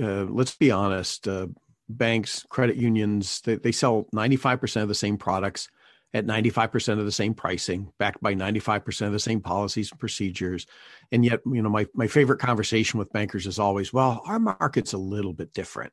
uh, let's be honest, uh, banks, credit unions, they, they sell 95% of the same products at 95% of the same pricing, backed by 95% of the same policies and procedures. And yet, you know, my, my favorite conversation with bankers is always, well, our market's a little bit different.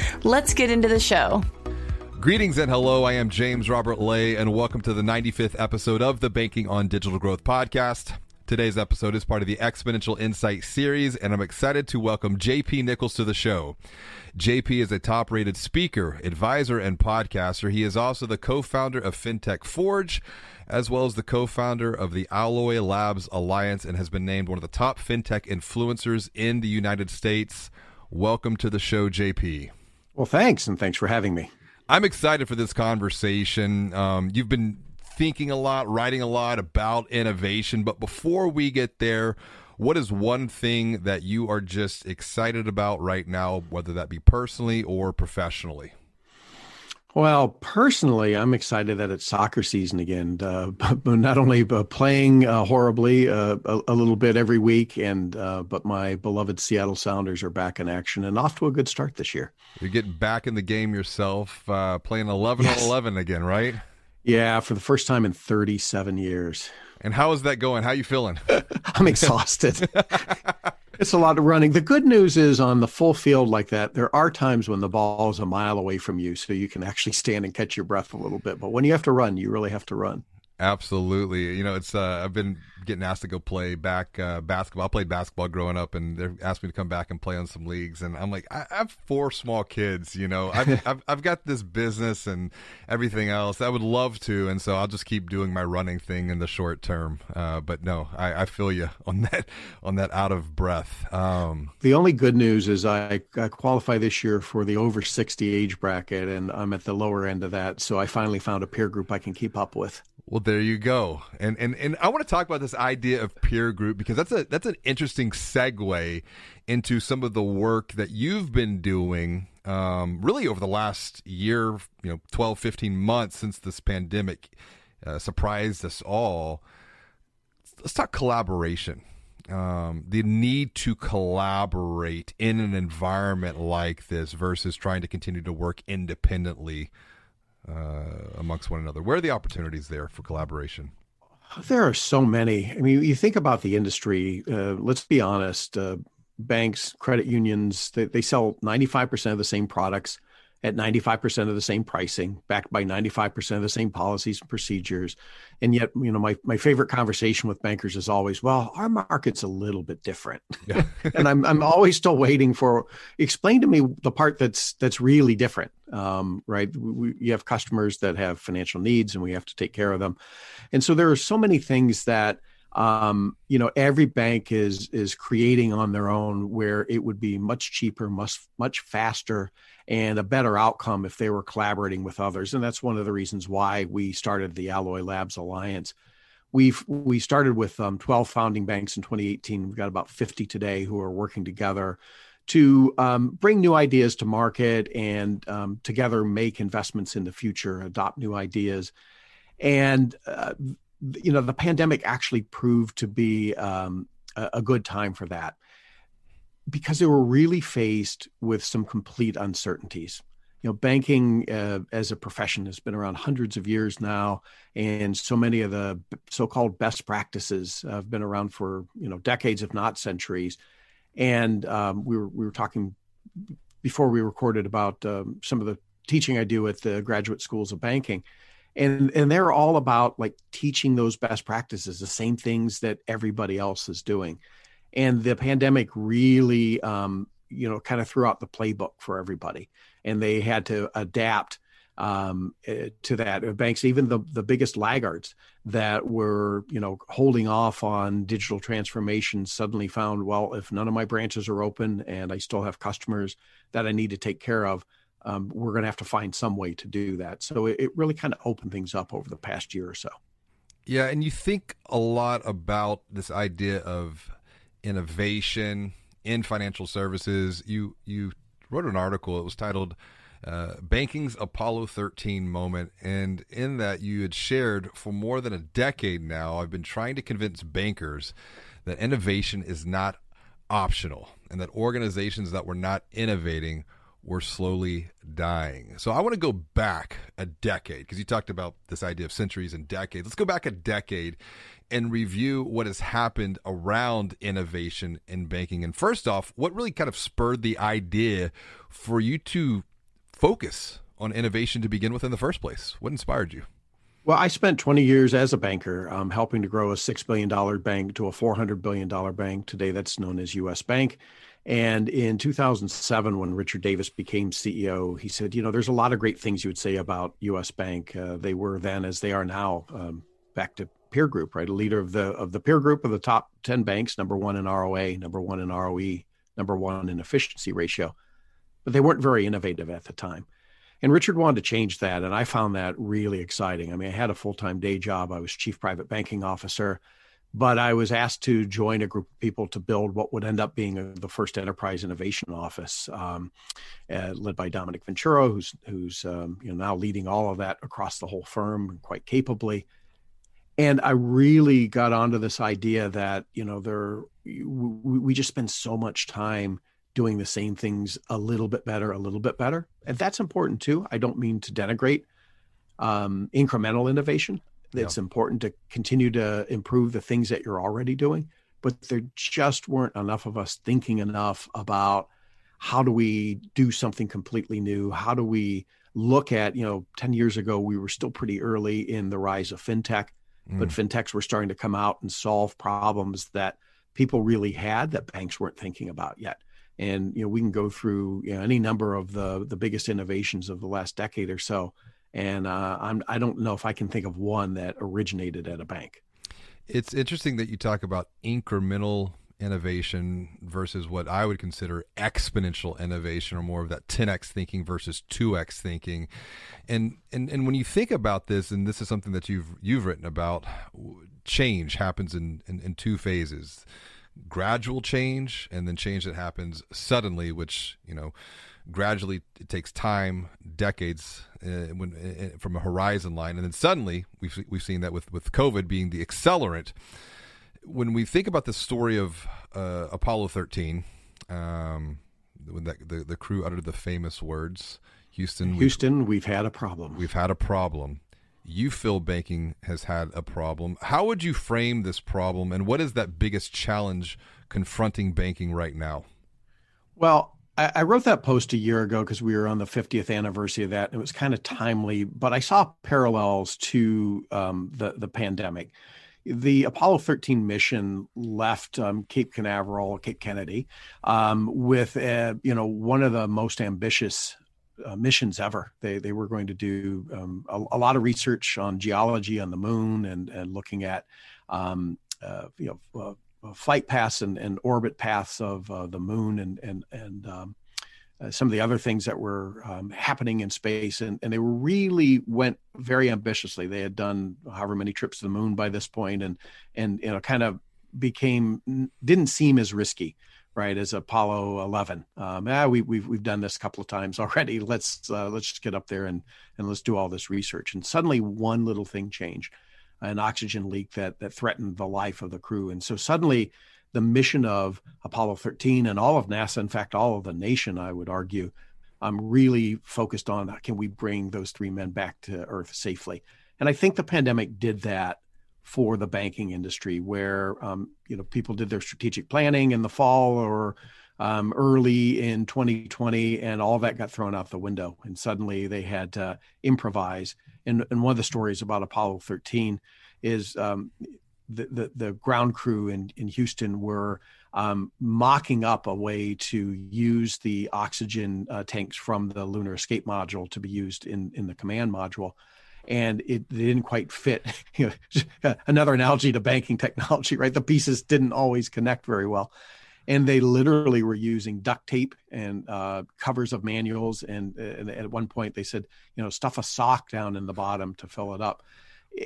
Let's get into the show. Greetings and hello. I am James Robert Lay, and welcome to the 95th episode of the Banking on Digital Growth podcast. Today's episode is part of the Exponential Insight series, and I'm excited to welcome JP Nicols to the show. JP is a top rated speaker, advisor, and podcaster. He is also the co founder of FinTech Forge, as well as the co founder of the Alloy Labs Alliance, and has been named one of the top FinTech influencers in the United States. Welcome to the show, JP. Well, thanks, and thanks for having me. I'm excited for this conversation. Um, you've been thinking a lot, writing a lot about innovation, but before we get there, what is one thing that you are just excited about right now, whether that be personally or professionally? Well, personally, I'm excited that it's soccer season again. Uh, not only uh, playing uh, horribly uh, a, a, little bit every week, and uh, but my beloved Seattle Sounders are back in action and off to a good start this year. You're getting back in the game yourself, uh, playing 11 yes. on 11 again, right? Yeah, for the first time in 37 years. And how is that going? How are you feeling? I'm exhausted. It's a lot of running. The good news is on the full field like that, there are times when the ball is a mile away from you, so you can actually stand and catch your breath a little bit. But when you have to run, you really have to run. Absolutely. You know, it's uh, I've been getting asked to go play back uh, basketball. I played basketball growing up, and they asked me to come back and play on some leagues. And I'm like, I, I have four small kids. You know, I've, I've, I've got this business and everything else. I would love to, and so I'll just keep doing my running thing in the short term. Uh, but no, I, I, feel you on that on that out of breath. Um, the only good news is I, I qualify this year for the over 60 age bracket, and I'm at the lower end of that. So I finally found a peer group I can keep up with. Well, there you go. And and and I want to talk about this idea of peer group because that's a that's an interesting segue into some of the work that you've been doing um, really over the last year, you know, 12, 15 months since this pandemic uh, surprised us all. Let's talk collaboration. Um, the need to collaborate in an environment like this versus trying to continue to work independently uh, amongst one another? Where are the opportunities there for collaboration? There are so many. I mean, you think about the industry. Uh, let's be honest. Uh, banks, credit unions, they, they sell 95% of the same products at 95% of the same pricing, backed by 95% of the same policies and procedures. And yet, you know, my, my favorite conversation with bankers is always, well, our market's a little bit different. Yeah. and I'm, I'm always still waiting for, explain to me the part that's, that's really different. Um, right. We, you have customers that have financial needs and we have to take care of them. And so there are so many things that, um, you know every bank is is creating on their own where it would be much cheaper much much faster and a better outcome if they were collaborating with others. And that's one of the reasons why we started the alloy labs alliance. We've we started with um, 12 founding banks in 2018 we've got about 50 today who are working together to um, bring new ideas to market and um, together make investments in the future adopt new ideas. And uh, you know the pandemic actually proved to be um, a, good time for that because they were really faced with some complete uncertainties. You know banking uh, as a profession has been around hundreds of years now and so many of the so-called best practices have been around for you know decades if not centuries. And um, we were we were talking before we recorded about um, some of the teaching I do at the graduate schools of banking and and they're all about like teaching those best practices the same things that everybody else is doing and the pandemic really um, you know kind of threw out the playbook for everybody and they had to adapt um, eh, to that. Uh, banks, even the the biggest laggards that were you know holding off on digital transformation, suddenly found well, if none of my branches are open and I still have customers that I need to take care of. Um, we're going to have to find some way to do that. So it, it really kind of opened things up over the past year or so. Yeah, and you think a lot about this idea of innovation in financial services. You you wrote an article. It was titled uh, "Banking's Apollo 13 Moment," and in that you had shared for more than a decade now. I've been trying to convince bankers that innovation is not optional, and that organizations that were not innovating were slowly dying. So I want to go back a decade because you talked about this idea of centuries and decades. Let's go back a decade and review what has happened around innovation in banking. And first off, what really kind of spurred the idea for you to focus on innovation to begin with in the first place? What inspired you? Well, I spent 20 years as a banker um, helping to grow a $6 billion bank to a $400 billion bank. Today, that's known as US Bank. And in 2007, when Richard Davis became CEO, he said, You know, there's a lot of great things you would say about US Bank. Uh, they were then, as they are now, um, back to peer group, right? A leader of the of the peer group of the top 10 banks, number one in ROA, number one in ROE, number one in efficiency ratio. But they weren't very innovative at the time. And Richard wanted to change that. And I found that really exciting. I mean, I had a full time day job, I was chief private banking officer, but I was asked to join a group of people to build what would end up being a, the first enterprise innovation office, um, uh, led by Dominic Venturo, who's who's um, you know now leading all of that across the whole firm quite capably and I really got onto this idea that you know there we, we just spend so much time doing the same things a little bit better, a little bit better, and that's important too. I don't mean to denigrate um, incremental innovation. It's yeah. important to continue to improve the things that you're already doing, but there just weren't enough of us thinking enough about how do we do something completely new? How do we look at you know 10 years ago we were still pretty early in the rise of fintech Mm. But fintechs were starting to come out and solve problems that people really had that banks weren't thinking about yet. And you know, we can go through you know, any number of the the biggest innovations of the last decade or so, and uh, I'm I don't know if I can think of one that originated at a bank. It's interesting that you talk about incremental innovation versus what I would consider exponential innovation or more of that 10x thinking versus 2x thinking. And and and when you think about this and this is something that you've you've written about change happens in in, in two phases. Gradual change and then change that happens suddenly which, you know, gradually it takes time, decades uh, when uh, from a horizon line and then suddenly we've we've seen that with with COVID being the accelerant when we think about the story of uh, Apollo 13, um, when that, the, the crew uttered the famous words, Houston, Houston, we've, we've had a problem. We've had a problem. You feel banking has had a problem. How would you frame this problem, and what is that biggest challenge confronting banking right now? Well, I, I wrote that post a year ago because we were on the 50th anniversary of that. It was kind of timely, but I saw parallels to um, the the pandemic the Apollo 13 mission left um, Cape Canaveral, Cape Kennedy, um, with a, you know one of the most ambitious uh, missions ever. They they were going to do um, a, a, lot of research on geology on the moon and and looking at um, uh, you know uh, flight paths and, and orbit paths of uh, the moon and and and um, uh, some of the other things that were um, happening in space, and, and they really went very ambitiously. They had done however many trips to the moon by this point, and and you know kind of became didn't seem as risky, right, as Apollo 11. Um, ah, we, we've we've done this a couple of times already. Let's uh, let's just get up there and and let's do all this research. And suddenly, one little thing changed, an oxygen leak that that threatened the life of the crew, and so suddenly the mission of Apollo 13 and all of NASA, in fact, all of the nation, I would argue, I'm really focused on can we bring those three men back to Earth safely? And I think the pandemic did that for the banking industry, where um, you know people did their strategic planning in the fall or um, early in 2020, and all that got thrown out the window, and suddenly they had to improvise. And, and one of the stories about Apollo 13 is um, the, the, the ground crew in in Houston were um, mocking up a way to use the oxygen uh, tanks from the lunar escape module to be used in in the command module and it didn't quite fit. Another analogy to banking technology, right? The pieces didn't always connect very well, and they literally were using duct tape and uh, covers of manuals. And, and, at one point, they said, you know, stuff a sock down in the bottom to fill it up.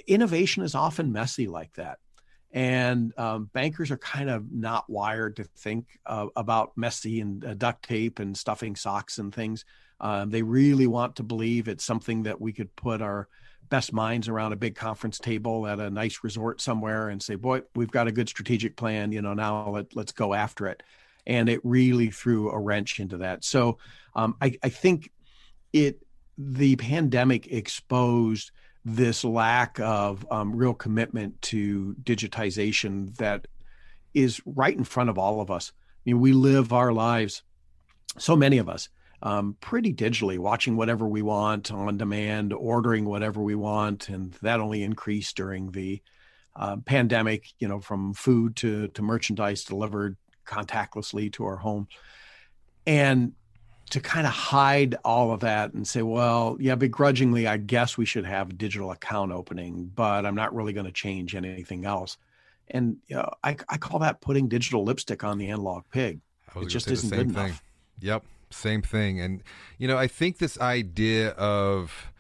Innovation is often messy like that. And um, bankers are kind of not wired to think uh, about messy and uh, duct tape and stuffing socks and things. Um, they really want to believe it's something that we could put our best minds around a big conference table at a nice resort somewhere and say, "Boy, we've got a good strategic plan. You know, now let, let's go after it." And it really threw a wrench into that. So um, I, I think it the pandemic exposed this lack of um, real commitment to digitization that is right in front of all of us. I mean, we live our lives, so many of us, um, pretty digitally, watching whatever we want on demand, ordering whatever we want, and that only increased during the uh, pandemic. You know, from food to to merchandise delivered contactlessly to our home, and to kind of hide all of that and say, well, yeah, begrudgingly, I guess we should have digital account opening, but I'm not really going to change anything else. And you know, I, I call that putting digital lipstick on the analog pig. It just isn't good thing. enough. Yep same thing. And, you know, I think this idea of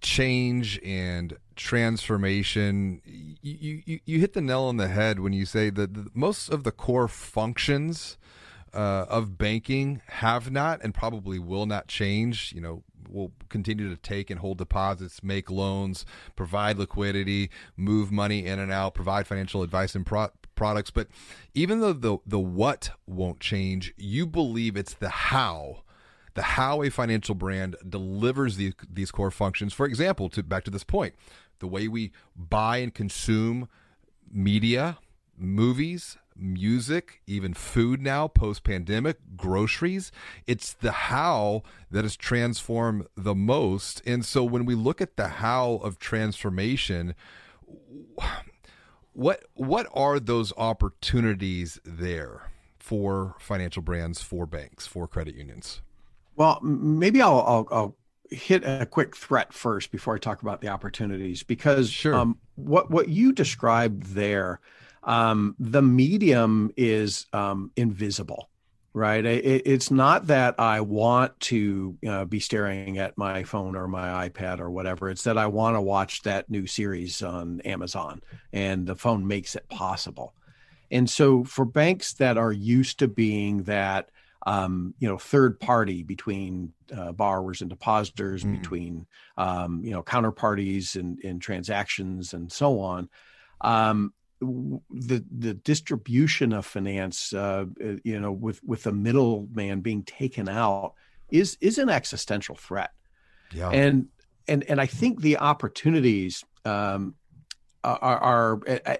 change and transformation, you, you, you hit the nail on the head when you say that most of the core functions uh, of banking have not and probably will not change. You know, will continue to take and hold deposits, make loans, provide liquidity, move money in and out, provide financial advice and pro- products. But even though the the what won't change, you believe it's the how the how a financial brand delivers the, these core functions. For example, to back to this point, the way we buy and consume media, movies, music, even food now, post pandemic, groceries. It's the how that has transformed the most. And so when we look at the how of transformation, what what are those opportunities there for financial brands, for banks, for credit unions? Well, maybe I'll, I'll, I'll hit a quick threat first before I talk about the opportunities, because sure. um, what what you described there um, the medium is um, invisible, right? It, it's not that I want to uh, be staring at my phone or my iPad or whatever. It's that I want to watch that new series on Amazon, and the phone makes it possible. And so, for banks that are used to being that, um, you know, third party between uh, borrowers and depositors, mm. between um, you know counterparties and, and transactions and so on, um, the the distribution of finance, uh, uh, you know, with with the middleman being taken out, is is an existential threat. Yeah, and and and I think the opportunities um, are, are, are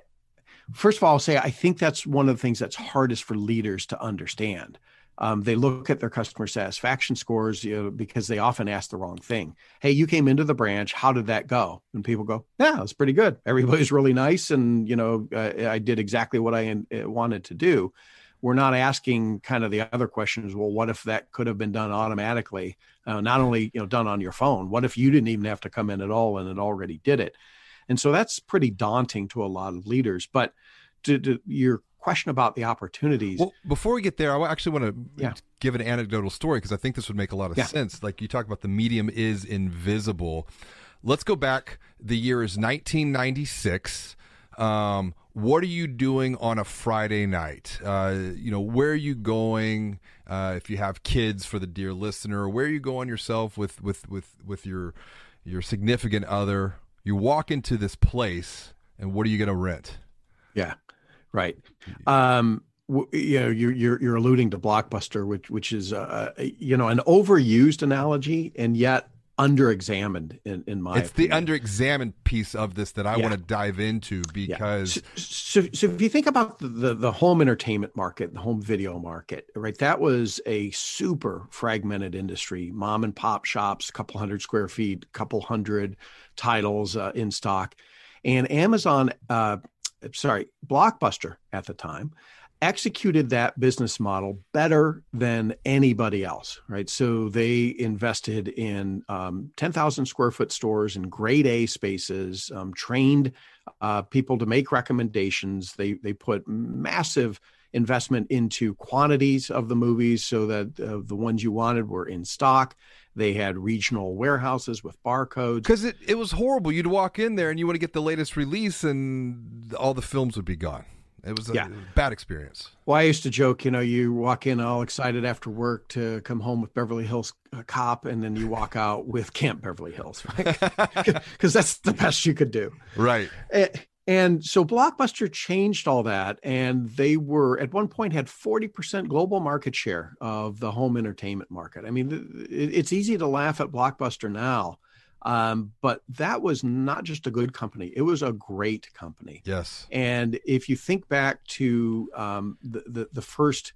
first of all, I'll say I think that's one of the things that's hardest for leaders to understand. Um, they look at their customer satisfaction scores you know, because they often ask the wrong thing. Hey, you came into the branch. How did that go? And people go, Yeah, it's pretty good. Everybody's really nice, and you know, uh, I did exactly what I uh, wanted to do. We're not asking kind of the other questions. Well, what if that could have been done automatically? Uh, not only you know done on your phone. What if you didn't even have to come in at all and it already did it? And so that's pretty daunting to a lot of leaders. But to, to your question about the opportunities. Well, before we get there, I actually want to yeah. give an anecdotal story because I think this would make a lot of yeah. sense. Like you talk about the medium is invisible. Let's go back. The year is 1996. Um, what are you doing on a Friday night? Uh, you know, where are you going? Uh, if you have kids, for the dear listener, where are you going yourself with with with with your your significant other? You walk into this place, and what are you going to rent? Yeah. Right. Um, you know, you're, you're, you're alluding to Blockbuster, which, which is, uh, you know, an overused analogy and yet under-examined in, in my it's opinion. the under-examined piece of this that i yeah. want to dive into because yeah. so, so, so, if you think about the, the, the home entertainment market the home video market right that was a super fragmented industry mom and pop shops a couple hundred square feet a couple hundred titles uh, in stock and amazon uh, sorry, Blockbuster at the time executed that business model better than anybody else, right? So they invested in um, 10,000 square foot stores in grade A spaces, um, trained uh, people to make recommendations. They they put massive investment into quantities of the movies so that uh, the ones you wanted were in stock. They had regional warehouses with barcodes. Because it, it was horrible. You'd walk in there and you want to get the latest release, and all the films would be gone. It was a yeah. bad experience. Well, I used to joke, you know, you walk in all excited after work to come home with Beverly Hills uh, Cop, and then you walk out with Camp Beverly Hills, right? Because that's the best you could do. Right. And, eh, and so Blockbuster changed all that, and they were at one point had 40% global market share of the home entertainment market. I mean, it's easy to laugh at Blockbuster now, um, but that was not just a good company; it was a great company. Yes. And if you think back to um, the, the, the first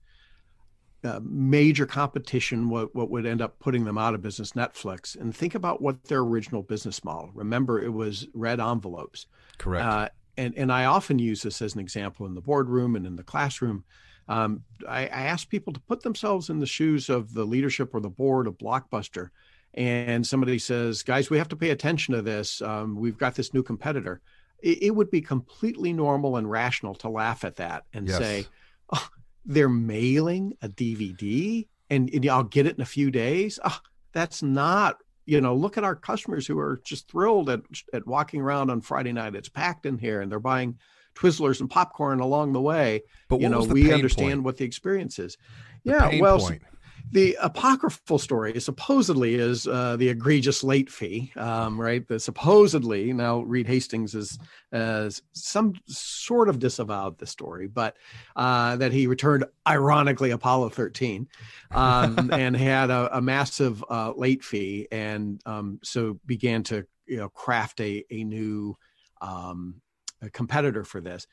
uh, major competition, what what would end up putting them out of business, Netflix, and think about what their original business model. Remember, it was red envelopes. Correct. Uh, and and I often use this as an example in the boardroom and in the classroom. Um, I, I ask people to put themselves in the shoes of the leadership or the board of Blockbuster, and somebody says, "Guys, we have to pay attention to this. Um, we've got this new competitor." It, it, would be completely normal and rational to laugh at that and yes. say, oh, "They're mailing a DVD, and, and I'll get it in a few days." Oh, that's not you know, look at our customers who are just thrilled at, at walking around on Friday night. It's packed in here and they're buying Twizzlers and popcorn along the way. But you know, we understand point? what the experience is. The yeah, well, point the apocryphal story supposedly is uh, the egregious late fee, um, right? The supposedly now Reed Hastings is uh, some sort of disavowed the story, but uh, that he returned ironically Apollo 13 um, and had a, a massive uh, late fee, and um, so began to you know craft a a new um, a competitor for this.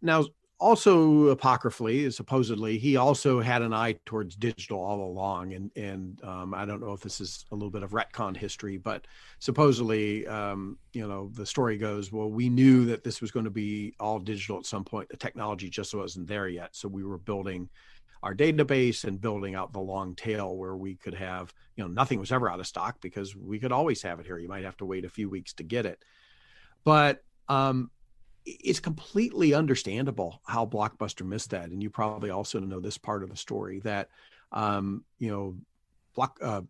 Now, also apocryphally supposedly he also had an eye towards digital all along and and um, i don't know if this is a little bit of retcon history but supposedly um, you know the story goes well we knew that this was going to be all digital at some point. The technology just wasn't there yet so we were building our database and building out the long tail where we could have you know nothing was ever out of stock because we could always have it here. You might have to wait a few weeks to get it. But um, it's completely understandable how Blockbuster missed that, and you probably also know this part of the story that um, you know, Block uh,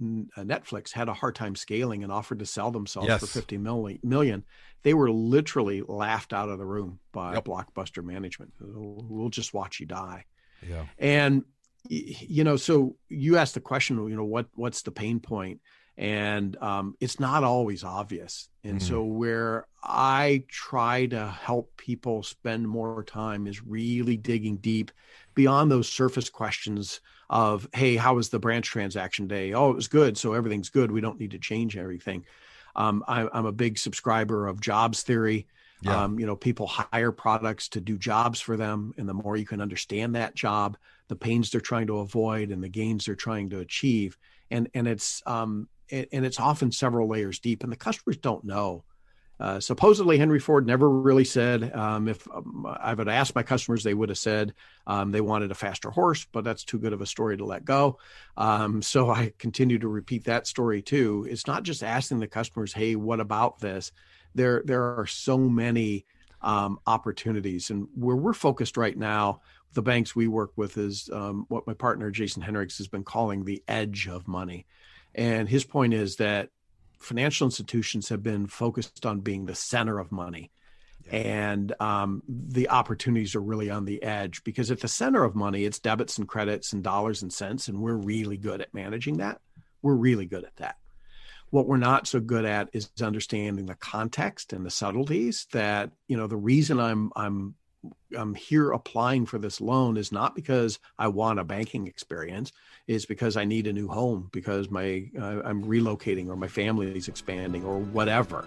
uh, Netflix had a hard time scaling and offered to sell themselves yes. for 50 million, million. They were literally laughed out of the room by yep. Blockbuster management. We'll just watch you die. Yeah. And you know, so you asked the question, you know, what what's the pain point? And um, it's not always obvious. And mm so, where I try to help people spend more time is really digging deep beyond those surface questions of, hey, how was the branch transaction day? Oh, it was good. So everything's good. We don't need to change everything. Um, I, am a big subscriber of jobs theory. Yeah. Um, you know, people hire products to do jobs for them. And the more you can understand that job, the pains they're trying to avoid and the gains they're trying to achieve. And, and it's, um, and it's often several layers deep, and the customers don't know. Uh, supposedly, Henry Ford never really said. Um, if um, I would asked my customers, they would have said um, they wanted a faster horse, but that's too good of a story to let go. Um, so I continue to repeat that story too. It's not just asking the customers, "Hey, what about this?" There, there are so many um, opportunities, and where we're focused right now, the banks we work with is um, what my partner Jason Henrichs has been calling the edge of money. And his point is that financial institutions have been focused on being the center of money. Yeah. And um, the opportunities are really on the edge because at the center of money, it's debits and credits and dollars and cents. And we're really good at managing that. We're really good at that. What we're not so good at is understanding the context and the subtleties that, you know, the reason I'm, I'm I'm here applying for this loan is not because I want a banking experience. Is because I need a new home because my uh, I'm relocating or my family is expanding or whatever.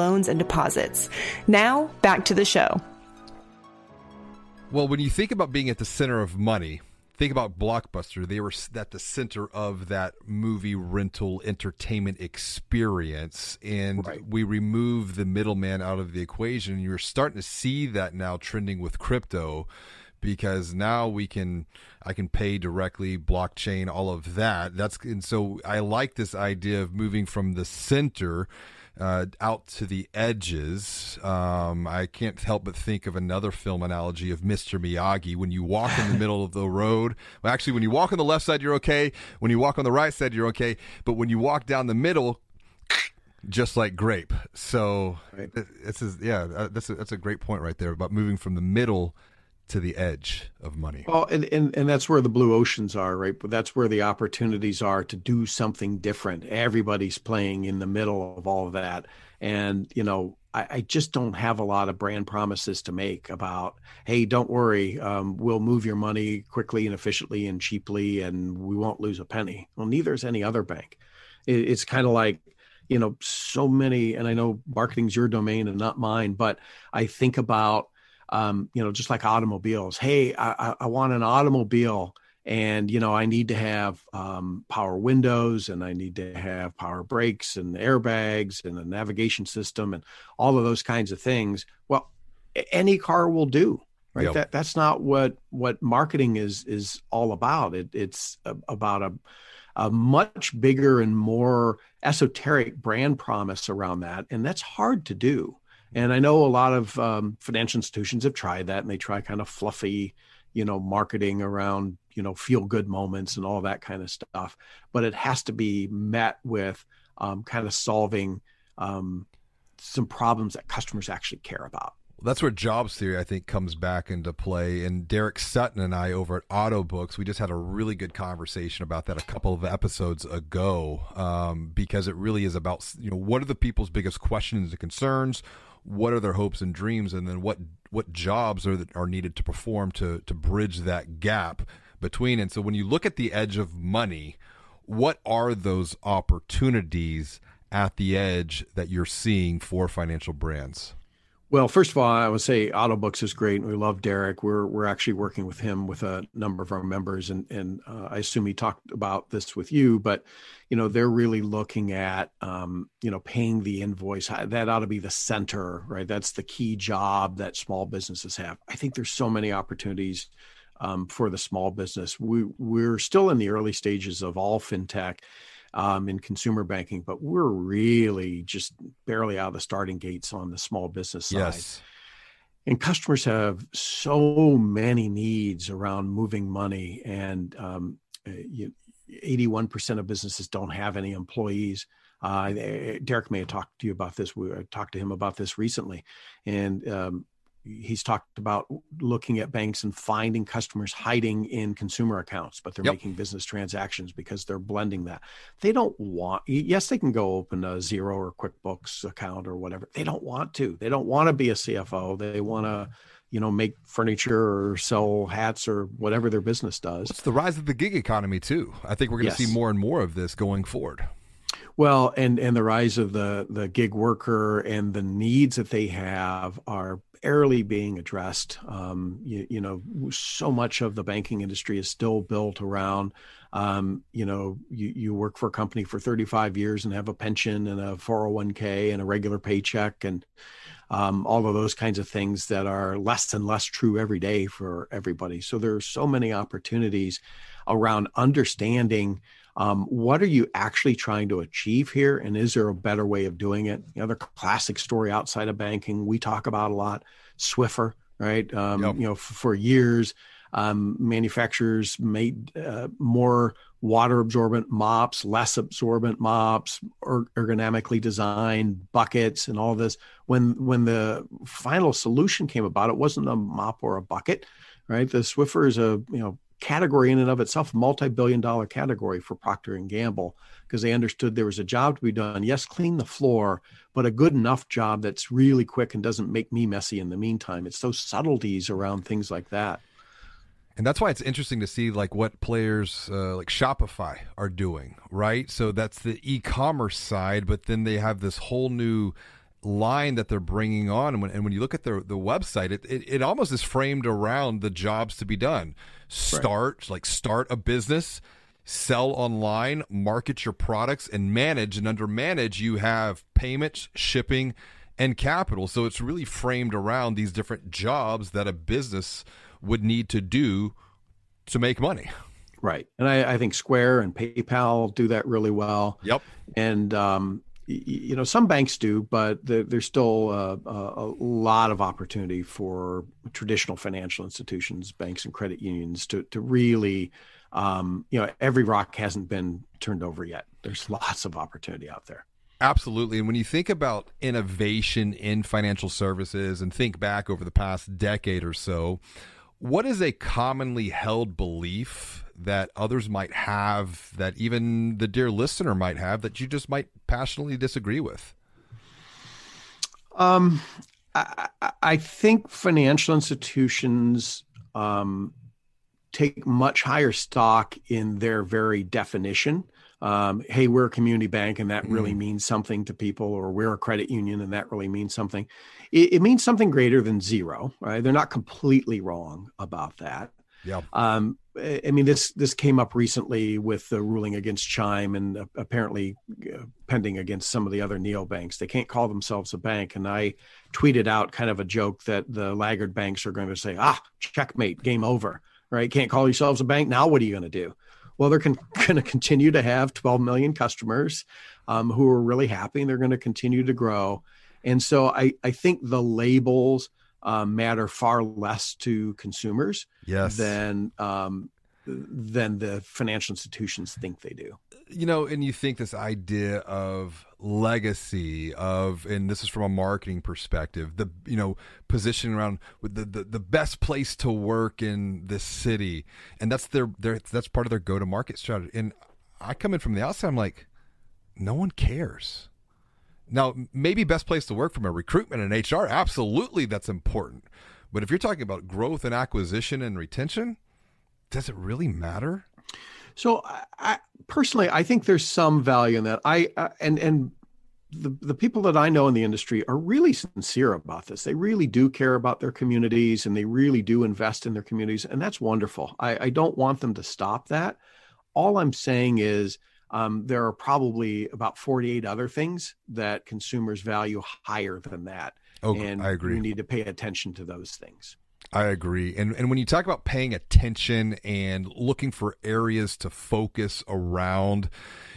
loans and deposits. Now, back to the show. Well, when you think about being at the center of money, think about Blockbuster. They were at the center of that movie rental entertainment experience, and right. we remove the middleman out of the equation. You're starting to see that now trending with crypto because now we can I can pay directly blockchain all of that that's and so I like this idea of moving from the center uh, out to the edges. Um, I can't help but think of another film analogy of Mr. Miyagi. When you walk in the middle of the road, well, actually, when you walk on the left side, you're okay. When you walk on the right side, you're okay. But when you walk down the middle, just like grape. So right. this is yeah, uh, that's a, that's a great point right there about moving from the middle to the edge of money. Well, and, and, and that's where the blue oceans are, right? But that's where the opportunities are to do something different. Everybody's playing in the middle of all of that. And, you know, I, I just don't have a lot of brand promises to make about, hey, don't worry, um, we'll move your money quickly and efficiently and cheaply, and we won't lose a penny. Well, neither is any other bank. It, it's kind of like, you know, so many, and I know marketing's your domain and not mine, but I think about um, you know, just like automobiles. Hey, I, I want an automobile and you know i need to have um, power windows and i need to have power brakes and airbags and a navigation system and all of those kinds of things well any car will do right yep. that that's not what what marketing is is all about it it's a, about a a much bigger and more esoteric brand promise around that and that's hard to do and I know a lot of um, financial institutions have tried that, and they try kind of fluffy, you know, marketing around you know feel good moments and all that kind of stuff. But it has to be met with um, kind of solving um, some problems that customers actually care about. That's where jobs theory, I think, comes back into play. And Derek Sutton and I over at Autobooks, we just had a really good conversation about that a couple of episodes ago, um, because it really is about you know what are the people's biggest questions and concerns, what are their hopes and dreams, and then what what jobs are are needed to perform to to bridge that gap between. And so when you look at the edge of money, what are those opportunities at the edge that you're seeing for financial brands? Well, first of all, I would say Autobooks is great. And we love Derek. We're we're actually working with him with a number of our members, and and uh, I assume he talked about this with you. But you know, they're really looking at um, you know paying the invoice. That ought to be the center, right? That's the key job that small businesses have. I think there's so many opportunities um, for the small business. We we're still in the early stages of all fintech um, in consumer banking, but we're really just barely out of the starting gates on the small business side. Yes. And customers have so many needs around moving money, and um, eh, you, 81% of businesses don't have any employees. Uh, eh, Derek may have talked to you about this. We talked to him about this recently, and um, he's talked about looking at banks and finding customers hiding in consumer accounts but they're yep. making business transactions because they're blending that. They don't want yes they can go open a Xero or quickbooks account or whatever. They don't want to. They don't want to be a cfo they want to you know make furniture or sell hats or whatever their business does. It's the rise of the gig economy too. I think we're going to yes. see more and more of this going forward. Well, and and the rise of the the gig worker and the needs that they have are barely being addressed. Um, you, you, know, so much of the banking industry is still built around, um, you know, you, you work for a company for 35 years and have a pension and a 401k and a regular paycheck and um, all of those kinds of things that are less and less true every day for everybody. So there are so many opportunities around understanding um, what are you actually trying to achieve here? And is there a better way of doing it? The other classic story outside of banking we talk about a lot, Swiffer, right? Um, yep. You know, f- for years, um, manufacturers made uh, more water absorbent mops, less absorbent mops, er- ergonomically designed buckets, and all this. When when the final solution came about, it wasn't a mop or a bucket, right? The Swiffer is a you know category in and of itself, multi-billion dollar category for Procter and Gamble, because they understood there was a job to be done. Yes, clean the floor, but a good enough job that's really quick and doesn't make me messy in the meantime. It's those subtleties around things like that. And that's why it's interesting to see like what players uh, like Shopify are doing, right? So that's the e-commerce side, but then they have this whole new line that they're bringing on and when, and when you look at their the website it, it, it almost is framed around the jobs to be done start right. like start a business sell online market your products and manage and under manage you have payments shipping and capital. So it's really framed around these different jobs that a business would need to do to make money. Right. And i, I think square and paypal do that really well. Yep. And um, you know some banks do but there's still a, a, lot of opportunity for traditional financial institutions banks and credit unions to, to really um, you know every rock hasn't been turned over yet there's lots of opportunity out there Absolutely. And when you think about innovation in financial services and think back over the past decade or so, what is a commonly held belief that others might have that even the dear listener might have that you just might passionately disagree with? Um, I, I think financial institutions um, take much higher stock in their very definition. Um, hey, we're a community bank and that really mm. means something to people, or we're a credit union and that really means something. It, it means something greater than zero, right? They're not completely wrong about that. Yeah. Um, I mean, this this came up recently with the ruling against Chime, and uh, apparently uh, pending against some of the other neobanks. They can't call themselves a bank, and I tweeted out kind of a joke that the laggard banks are going to say, "Ah, checkmate, game over." Right? Can't call yourselves a bank now. What are you going to do? Well, they're con- going to continue to have 12 million customers um, who are really happy, and they're going to continue to grow. And so I I think the labels um, matter far less to consumers yes. than um, than the financial institutions think they do. You know, and you think this idea of legacy of and this is from a marketing perspective the you know positioning around with the, the the best place to work in this city and that's their their that's part of their go to market strategy and i come in from the outside i'm like no one cares now, maybe best place to work from a recruitment and HR, absolutely that's important. But if you're talking about growth and acquisition and retention, does it really matter? So, I, personally, I think there's some value in that. I uh, and and the the people that I know in the industry are really sincere about this. They really do care about their communities, and they really do invest in their communities, and that's wonderful. I, I don't want them to stop that. All I'm saying is um, there are probably about 48 other things that consumers value higher than that. Oh, and I agree. We need to pay attention to those things. I agree. And and when you talk about paying attention and looking for areas to focus around,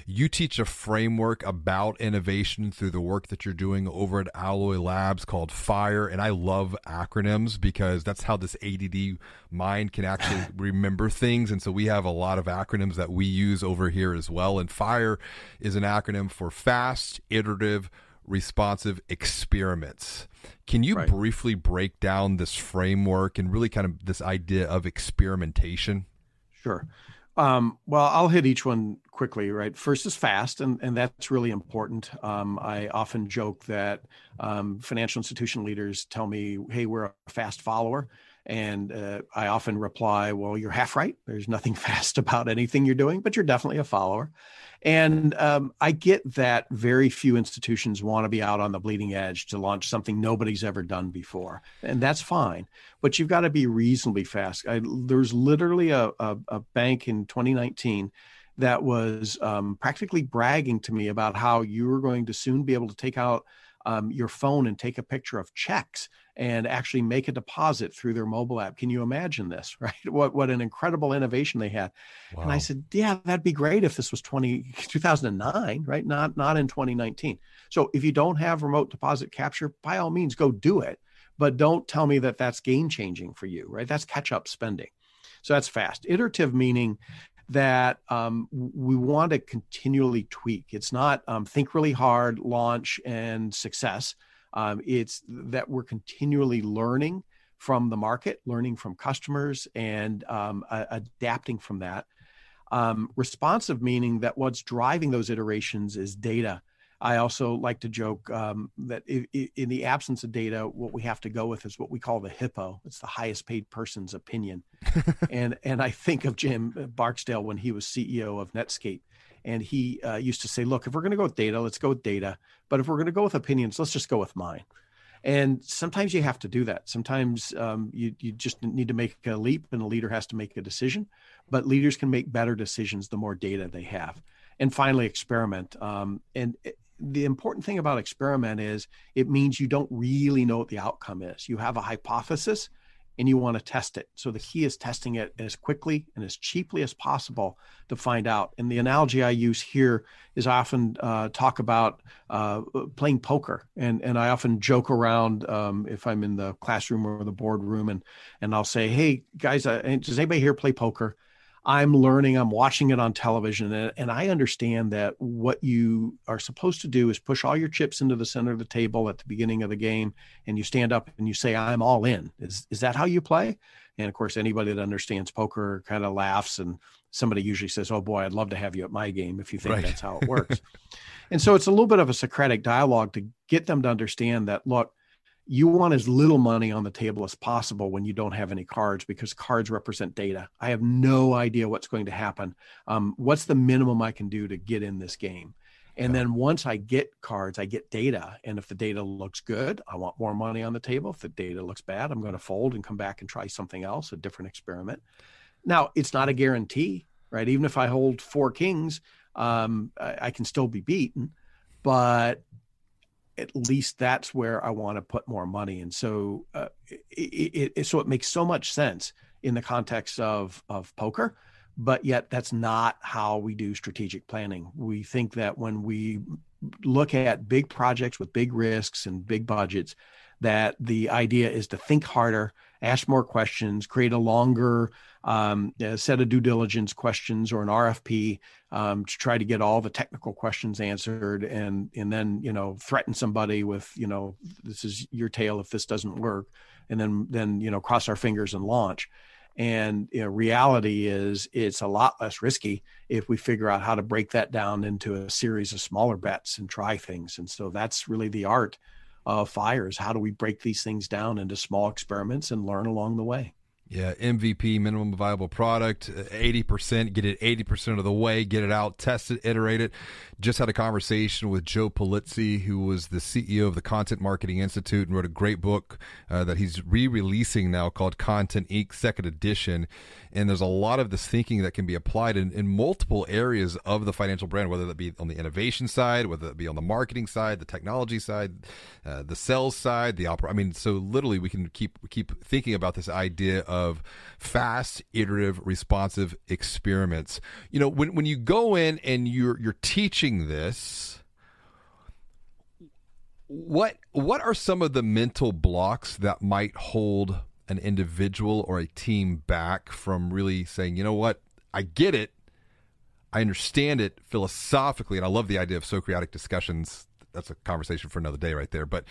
you teach a framework about innovation through the work that you're doing over at Alloy Labs called FIRE. And I love acronyms because that's how this ADD mind can actually remember things. And so we have a lot of acronyms that we use over here as well. And FIRE is an acronym for fast, iterative, responsive experiments. Can you right. briefly break down this framework and really kind of this idea of experimentation? Sure. Um, well, I'll hit each one quickly, right? First is fast, and, and that's really important. Um, I often joke that um, financial institution leaders tell me, hey, we're a fast follower. And uh, I often reply, well, you're half right. There's nothing fast about anything you're doing, but you're definitely a follower. And um, I get that very few institutions want to be out on the bleeding edge to launch something nobody's ever done before. And that's fine, but you've got to be reasonably fast. I, there's literally a, a, a bank in 2019 that was um, practically bragging to me about how you were going to soon be able to take out um, your phone and take a picture of checks and actually make a deposit through their mobile app. Can you imagine this? Right? What what an incredible innovation they had. Wow. And I said, yeah, that'd be great if this was 20, 2009, right? Not not in 2019. So if you don't have remote deposit capture, by all means, go do it. But don't tell me that that's game changing for you, right? That's catch up spending. So that's fast. Iterative meaning that um, we want to continually tweak. It's not um, think really hard, launch, and success. Um, it's that we're continually learning from the market, learning from customers, and um, adapting from that. Um, responsive meaning that what's driving those iterations is data I also like to joke um, that if, if, in the absence of data, what we have to go with is what we call the hippo. It's the highest paid person's opinion. and and I think of Jim Barksdale when he was CEO of Netscape, and he uh, used to say, "Look, if we're going to go with data, let's go with data. But if we're going to go with opinions, let's just go with mine." And sometimes you have to do that. Sometimes um, you you just need to make a leap, and a leader has to make a decision. But leaders can make better decisions the more data they have and finally experiment um, and the important thing about experiment is it means you don't really know what the outcome is. You have a hypothesis and you want to test it. So the key is testing it as quickly and as cheaply as possible to find out. And the analogy I use here is I often uh, talk about uh, playing poker, and and I often joke around um, if I'm in the classroom or the boardroom, and and I'll say, "Hey guys, uh, does anybody here play poker?" I'm learning, I'm watching it on television, and, and, I understand that what you are supposed to do is push all your chips into the center of the table at the beginning of the game, and you stand up and you say, I'm all in. Is, is that how you play? And of course, anybody that understands poker kind of laughs, and somebody usually says, Oh boy, I'd love to have you at my game if you think right. that's how it works. and so it's a little bit of a Socratic dialogue to get them to understand that, look, you want as little money on the table as possible when you don't have any cards because cards represent data. I have no idea what's going to happen. Um, what's the minimum I can do to get in this game? And then once I get cards, I get data. And if the data looks good, I want more money on the table. If the data looks bad, I'm going to fold and come back and try something else, a different experiment. Now, it's not a guarantee, right? Even if I hold four kings, um, I, I can still be beaten. But at least that's where I want to put more money. And so, uh, it, it, so it makes so much sense in the context of of poker, but yet that's not how we do strategic planning. We think that when we look at big projects with big risks and big budgets, that the idea is to think harder, ask more questions, create a longer um, a set of due diligence questions or an RFP um, to try to get all the technical questions answered, and and then you know threaten somebody with you know this is your tail if this doesn't work, and then then you know cross our fingers and launch. And you know, reality is it's a lot less risky if we figure out how to break that down into a series of smaller bets and try things. And so that's really the art of fires. How do we break these things down into small experiments and learn along the way? Yeah, MVP, minimum viable product, 80%, get it 80% of the way, get it out, test it, iterate it. Just had a conversation with Joe Pulizzi, who was the CEO of the Content Marketing Institute and wrote a great book uh, that he's re releasing now called Content Inc. Second Edition. And there's a lot of this thinking that can be applied in, in multiple areas of the financial brand, whether that be on the innovation side, whether it be on the marketing side, the technology side, uh, the sales side, the opera. I mean, so literally we can keep keep thinking about this idea of fast, iterative, responsive experiments. You know, when when you go in and you're you're teaching this, what what are some of the mental blocks that might hold an individual or a team back from really saying, you know what, I get it, I understand it philosophically, and I love the idea of Socratic discussions. That's a conversation for another day, right there. But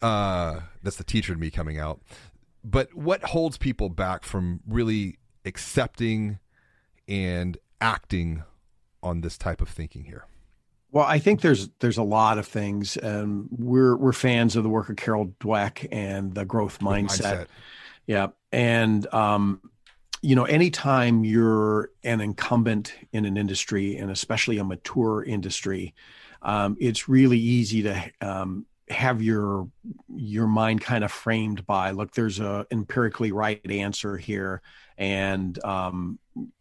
uh, that's the teacher in me coming out. But what holds people back from really accepting and acting on this type of thinking here? Well, I think there's there's a lot of things, and we're we're fans of the work of Carol Dweck and the growth mindset. mindset Yeah, and um, you know, anytime you're an incumbent in an industry, and especially a mature industry, um, it's really easy to um, have your your mind kind of framed by look there's a empirically right answer here and um,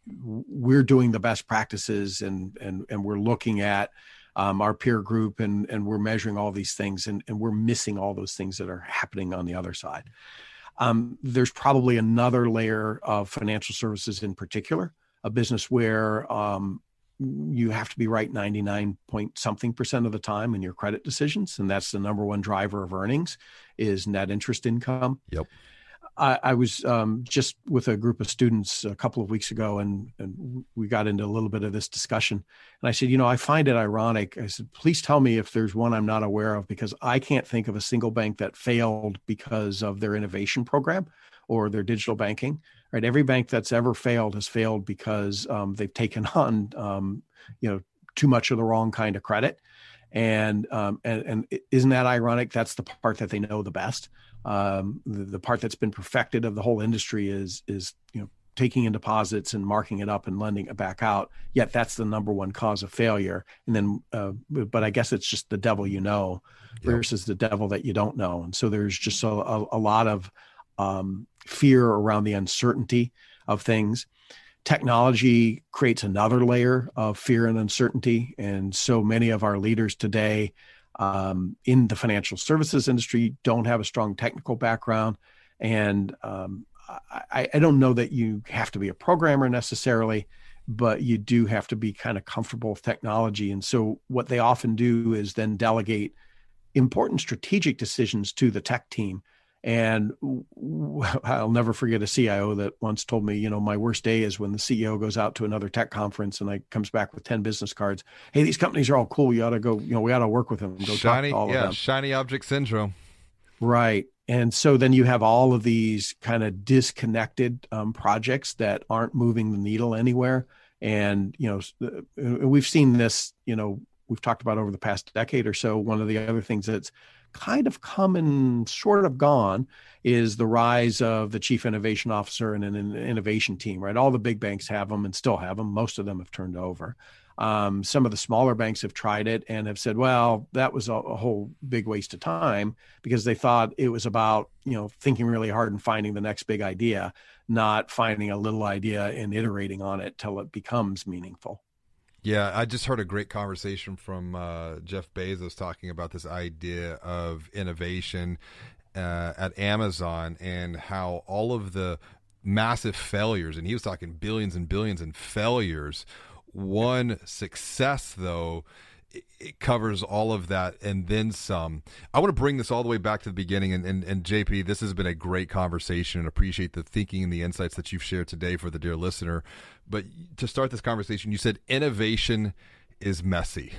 we're doing the best practices and and and we're looking at um, our peer group and and we're measuring all these things and, and we're missing all those things that are happening on the other side um, there's probably another layer of financial services in particular a business where um, you have to be right 99 point something percent of the time in your credit decisions and that's the number one driver of earnings is net interest income. Yep i, I was um, just with a group of students a couple of weeks ago and, and we got into a little bit of this discussion and i said you know i find it ironic i said please tell me if there's one i'm not aware of because i can't think of a single bank that failed because of their innovation program or their digital banking right? Every bank that's ever failed has failed because um, they've taken on, um, you know, too much of the wrong kind of credit. And, um, and, and isn't that ironic? That's the part that they know the best. Um, the, the part that's been perfected of the whole industry is, is, you know, taking in deposits and marking it up and lending it back out. Yet that's the number one cause of failure. And then, uh, but I guess it's just the devil you know versus the devil that you don't know. And so there's just a, a, a lot of um, fear around the uncertainty of things. Technology creates another layer of fear and uncertainty. And so many of our leaders today um, in the financial services industry don't have a strong technical background. And um, I, I, don't know that you have to be a programmer necessarily, but you do have to be kind of comfortable with technology. And so what they often do is then delegate important strategic decisions to the tech team and I'll never forget a CIO that once told me, you know, my worst day is when the CEO goes out to another tech conference and I comes back with 10 business cards. Hey, these companies are all cool. You ought to go, you know, we ought to work with them. Go shiny, talk to all yeah, of them. shiny object syndrome. Right. And so then you have all of these kind of disconnected um, projects that aren't moving the needle anywhere. And, you know, uh, we've seen this, you know, we've talked about over the past decade or so. One of the other things that's kind of come and sort of gone is the rise of the chief innovation officer and an innovation team, right? All the big banks have them and still have them. Most of them have turned over. Um, some of the smaller banks have tried it and have said, well, that was a, a, whole big waste of time because they thought it was about, you know, thinking really hard and finding the next big idea, not finding a little idea and iterating on it till it becomes meaningful. Yeah, I just heard a great conversation from uh, Jeff Bezos talking about this idea of innovation uh, at Amazon and how all of the massive failures, and he was talking billions and billions in failures. One success, though, it covers all of that and then some. I want to bring this all the way back to the beginning. And, and, and JP, this has been a great conversation and appreciate the thinking and the insights that you've shared today for the dear listener. But to start this conversation, you said innovation is messy.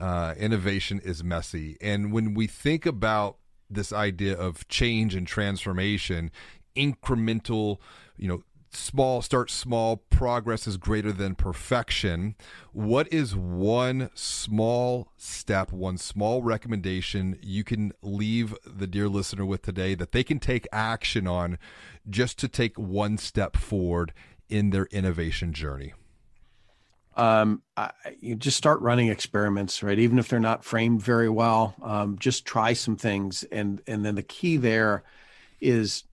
Uh, innovation is messy. And when we think about this idea of change and transformation, incremental, you know, small start small progress is greater than perfection. What is one small step one small recommendation you can leave the dear listener with today that they can take action on just to take one step forward in their innovation journey? Um, I, you just start running experiments, right? Even if they're not framed very well, um, just try some things, and and then the key there is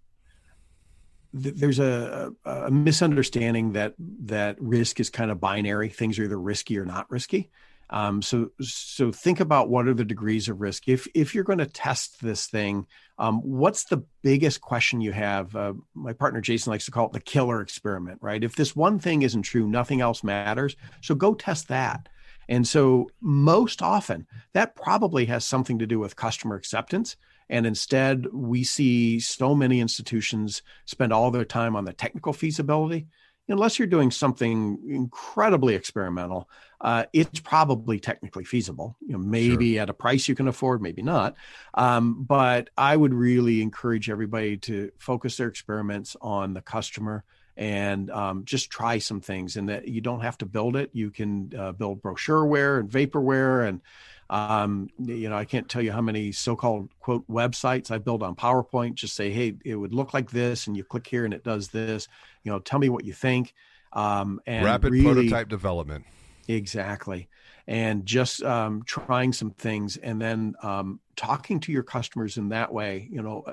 there's a, a, misunderstanding that that risk is kind of binary. Things are either risky or not risky. Um, so so think about what are the degrees of risk. If if you're going to test this thing, um, what's the biggest question you have? Uh, my partner Jason likes to call it the killer experiment, right? If this one thing isn't true, nothing else matters. So go test that. And so most often that probably has something to do with customer acceptance and instead, we see so many institutions spend all their time on the technical feasibility. Unless you're doing something incredibly experimental, uh, it's probably technically feasible. You know, maybe sure. at a price you can afford, maybe not. Um, but I would really encourage everybody to focus their experiments on the customer and um, just try some things. And that you don't have to build it. You can uh, build brochureware and vaporware and Um, you know, I can't tell you how many so-called quote websites I build on PowerPoint. Just say, hey, it would look like this, and you click here, and it does this. You know, tell me what you think. Um, and rapid really, prototype development. Exactly, and just um, trying some things, and then um, talking to your customers in that way. You know,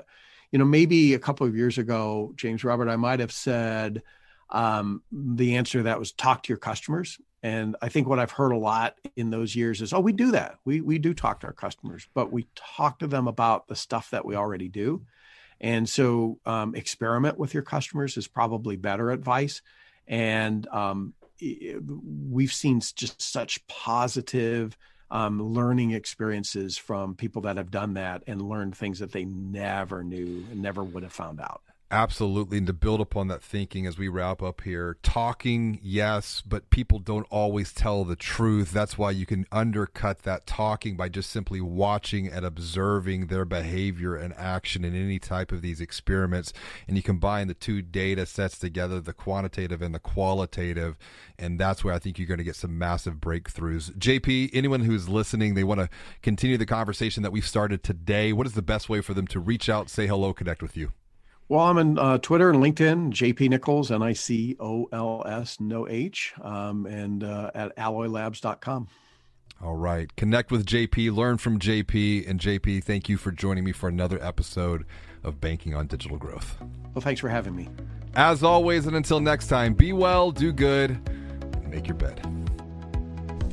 you know, maybe a couple of years ago, James Robert, I might have said um, the answer to that was talk to your customers and I think what I've heard a lot in those years is, oh, we do that. We we do talk to our customers, but we talk to them about the stuff that we already do. And so, um, experiment with your customers is probably better advice. And um, we've seen just such positive um, learning experiences from people that have done that and learned things that they never knew and never would have found out. Absolutely. And to build upon that thinking as we wrap up here, talking, yes, but people don't always tell the truth. That's why you can undercut that talking by just simply watching and observing their behavior and action in any type of these experiments. And you combine the two data sets together, the quantitative and the qualitative. And that's where I think you're going to get some massive breakthroughs. JP, anyone who's listening, they want to continue the conversation that we've started today. What is the best way for them to reach out, say hello, connect with you? Well, I'm on uh, Twitter and LinkedIn, JP Nicols, N I C O L S, no H, um, and uh, at alloylabs.com. All right. Connect with JP, learn from JP. And JP, thank you for joining me for another episode of Banking on Digital Growth. Well, thanks for having me. As always, and until next time, be well, do good, and make your bed.